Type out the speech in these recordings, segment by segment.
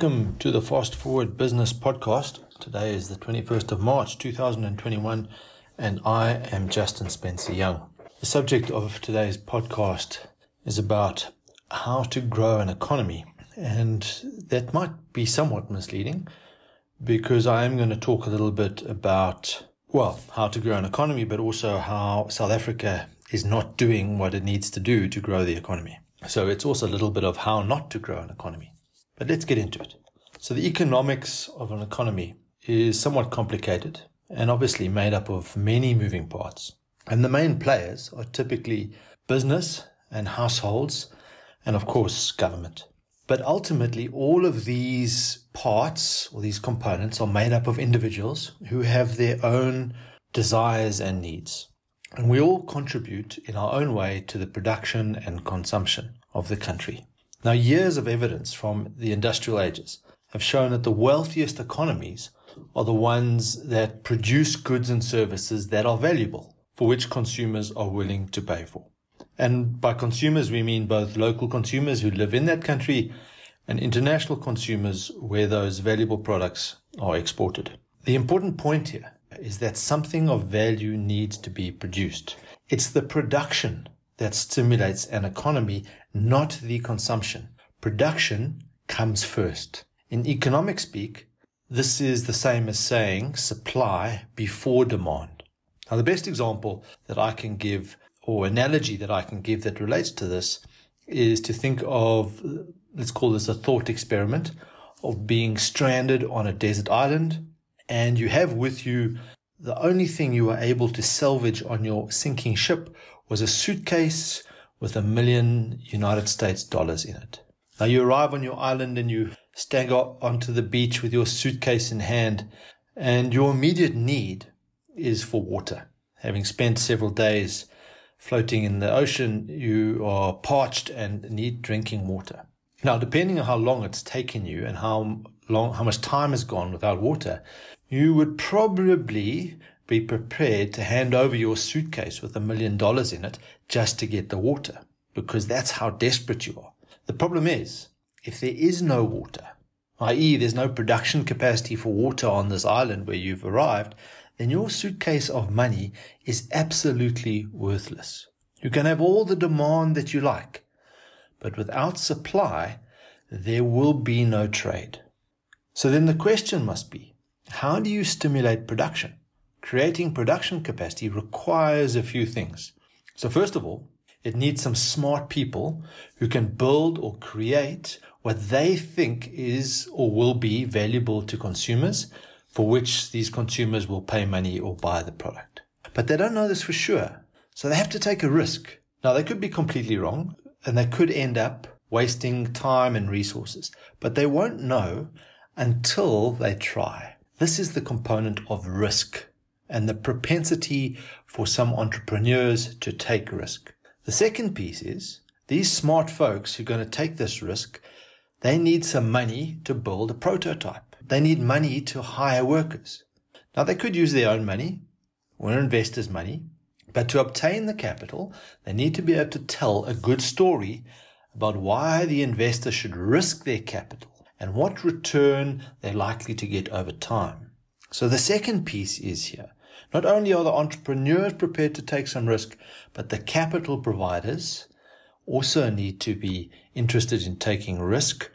Welcome to the Fast Forward Business Podcast. Today is the 21st of March 2021, and I am Justin Spencer Young. The subject of today's podcast is about how to grow an economy, and that might be somewhat misleading because I am going to talk a little bit about, well, how to grow an economy, but also how South Africa is not doing what it needs to do to grow the economy. So it's also a little bit of how not to grow an economy. But let's get into it. So the economics of an economy is somewhat complicated and obviously made up of many moving parts. And the main players are typically business and households and of course government. But ultimately all of these parts or these components are made up of individuals who have their own desires and needs. And we all contribute in our own way to the production and consumption of the country. Now, years of evidence from the industrial ages have shown that the wealthiest economies are the ones that produce goods and services that are valuable, for which consumers are willing to pay for. And by consumers, we mean both local consumers who live in that country and international consumers where those valuable products are exported. The important point here is that something of value needs to be produced. It's the production that stimulates an economy, not the consumption. Production comes first. In economic speak, this is the same as saying supply before demand. Now, the best example that I can give or analogy that I can give that relates to this is to think of, let's call this a thought experiment of being stranded on a desert island and you have with you the only thing you are able to salvage on your sinking ship was a suitcase with a million United States dollars in it. Now you arrive on your island and you stagger onto the beach with your suitcase in hand and your immediate need is for water. Having spent several days floating in the ocean, you are parched and need drinking water. Now, depending on how long it's taken you and how long, how much time has gone without water, you would probably be prepared to hand over your suitcase with a million dollars in it just to get the water because that's how desperate you are. The problem is, if there is no water, i.e., there's no production capacity for water on this island where you've arrived, then your suitcase of money is absolutely worthless. You can have all the demand that you like, but without supply, there will be no trade. So then the question must be, how do you stimulate production? Creating production capacity requires a few things. So first of all, it needs some smart people who can build or create what they think is or will be valuable to consumers for which these consumers will pay money or buy the product. But they don't know this for sure. So they have to take a risk. Now they could be completely wrong and they could end up wasting time and resources, but they won't know until they try. This is the component of risk and the propensity for some entrepreneurs to take risk. The second piece is these smart folks who are going to take this risk, they need some money to build a prototype. They need money to hire workers. Now they could use their own money or investors' money, but to obtain the capital, they need to be able to tell a good story about why the investor should risk their capital and what return they're likely to get over time. So the second piece is here. Not only are the entrepreneurs prepared to take some risk, but the capital providers also need to be interested in taking risk.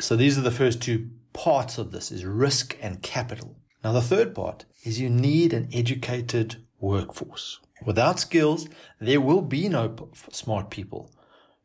So these are the first two parts of this is risk and capital. Now the third part is you need an educated workforce. Without skills, there will be no smart people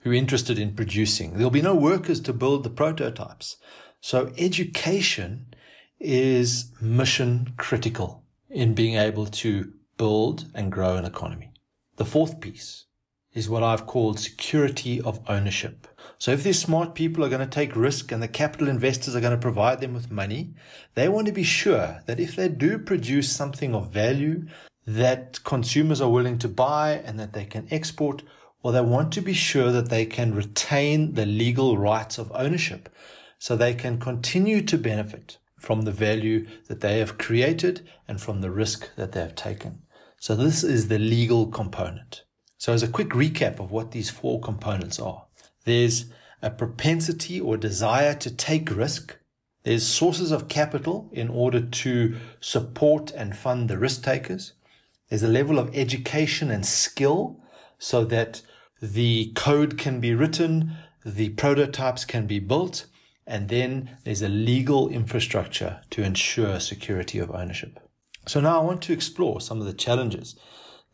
who are interested in producing. There'll be no workers to build the prototypes. So education is mission critical in being able to build and grow an economy. The fourth piece is what I've called security of ownership. So if these smart people are going to take risk and the capital investors are going to provide them with money, they want to be sure that if they do produce something of value that consumers are willing to buy and that they can export, well, they want to be sure that they can retain the legal rights of ownership so they can continue to benefit from the value that they have created and from the risk that they have taken. So this is the legal component. So as a quick recap of what these four components are, there's a propensity or desire to take risk There's sources of capital in order to support and fund the risk takers. There's a level of education and skill so that the code can be written, the prototypes can be built, and then there's a legal infrastructure to ensure security of ownership. So now I want to explore some of the challenges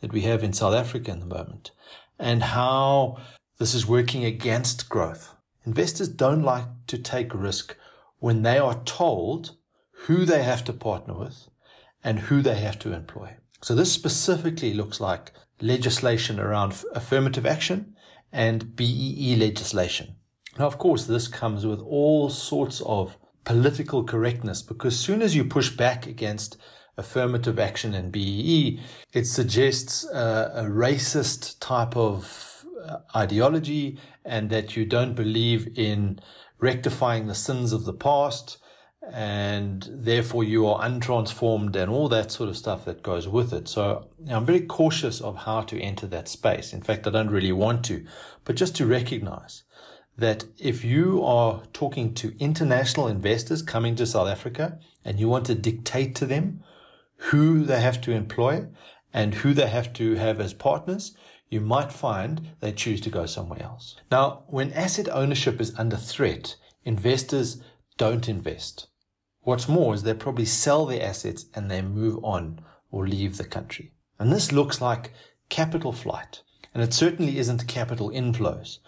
that we have in South Africa in the moment and how this is working against growth. Investors don't like to take risk when they are told who they have to partner with and who they have to employ. So this specifically looks like legislation around affirmative action and BEE legislation. Now, of course, this comes with all sorts of political correctness because soon as you push back against affirmative action and BEE, it suggests a racist type of uh, ideology and that you don't believe in rectifying the sins of the past and therefore you are untransformed and all that sort of stuff that goes with it. So I'm very cautious of how to enter that space. In fact, I don't really want to, but just to recognize that if you are talking to international investors coming to South Africa and you want to dictate to them who they have to employ and who they have to have as partners, you might find they choose to go somewhere else. Now, when asset ownership is under threat, investors don't invest. What's more is they probably sell their assets and they move on or leave the country. And this looks like capital flight. And it certainly isn't capital inflows.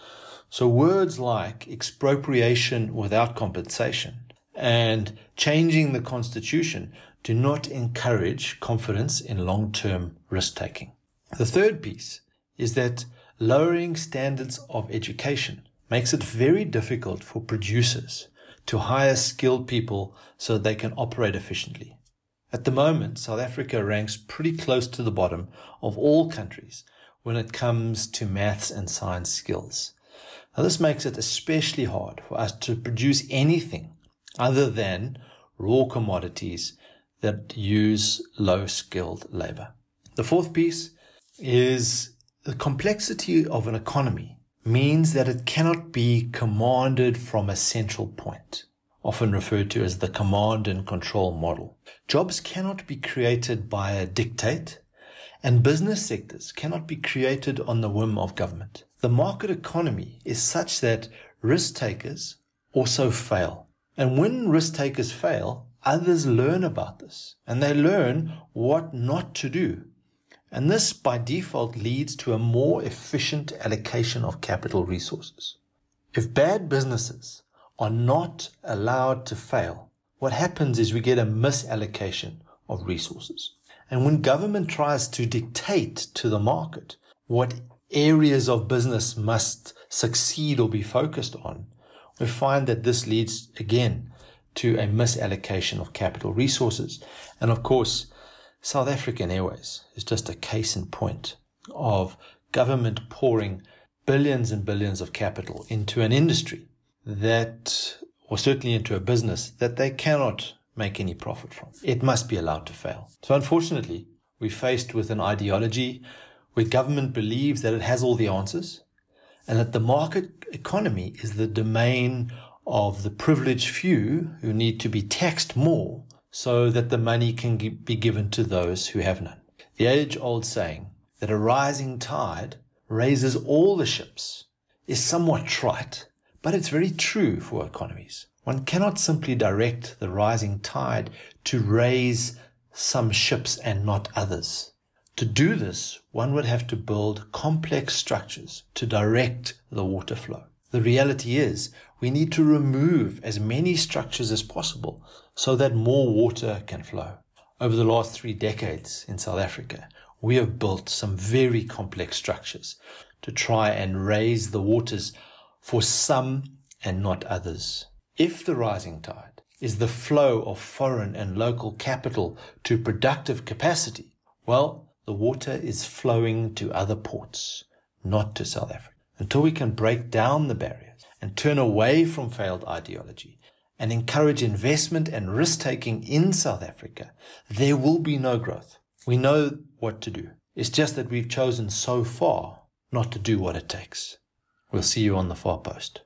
So words like expropriation without compensation and changing the constitution do not encourage confidence in long-term risk taking. The third piece is that lowering standards of education makes it very difficult for producers to hire skilled people so they can operate efficiently. At the moment, South Africa ranks pretty close to the bottom of all countries when it comes to maths and science skills. Now, this makes it especially hard for us to produce anything other than raw commodities that use low skilled labor. The fourth piece is the complexity of an economy means that it cannot be commanded from a central point, often referred to as the command and control model. Jobs cannot be created by a dictate, and business sectors cannot be created on the whim of government. The market economy is such that risk takers also fail. And when risk takers fail, others learn about this and they learn what not to do and this by default leads to a more efficient allocation of capital resources. If bad businesses are not allowed to fail, what happens is we get a misallocation of resources. And when government tries to dictate to the market what areas of business must succeed or be focused on, we find that this leads again to a misallocation of capital resources. And of course, South African Airways is just a case in point of government pouring billions and billions of capital into an industry that, or certainly into a business that they cannot make any profit from. It must be allowed to fail. So unfortunately, we're faced with an ideology where government believes that it has all the answers and that the market economy is the domain of the privileged few who need to be taxed more so that the money can be given to those who have none. The age old saying that a rising tide raises all the ships is somewhat trite, but it's very true for economies. One cannot simply direct the rising tide to raise some ships and not others. To do this, one would have to build complex structures to direct the water flow. The reality is we need to remove as many structures as possible so that more water can flow. Over the last three decades in South Africa, we have built some very complex structures to try and raise the waters for some and not others. If the rising tide is the flow of foreign and local capital to productive capacity, well, the water is flowing to other ports, not to South Africa. Until we can break down the barriers and turn away from failed ideology and encourage investment and risk taking in South Africa, there will be no growth. We know what to do. It's just that we've chosen so far not to do what it takes. We'll see you on the far post.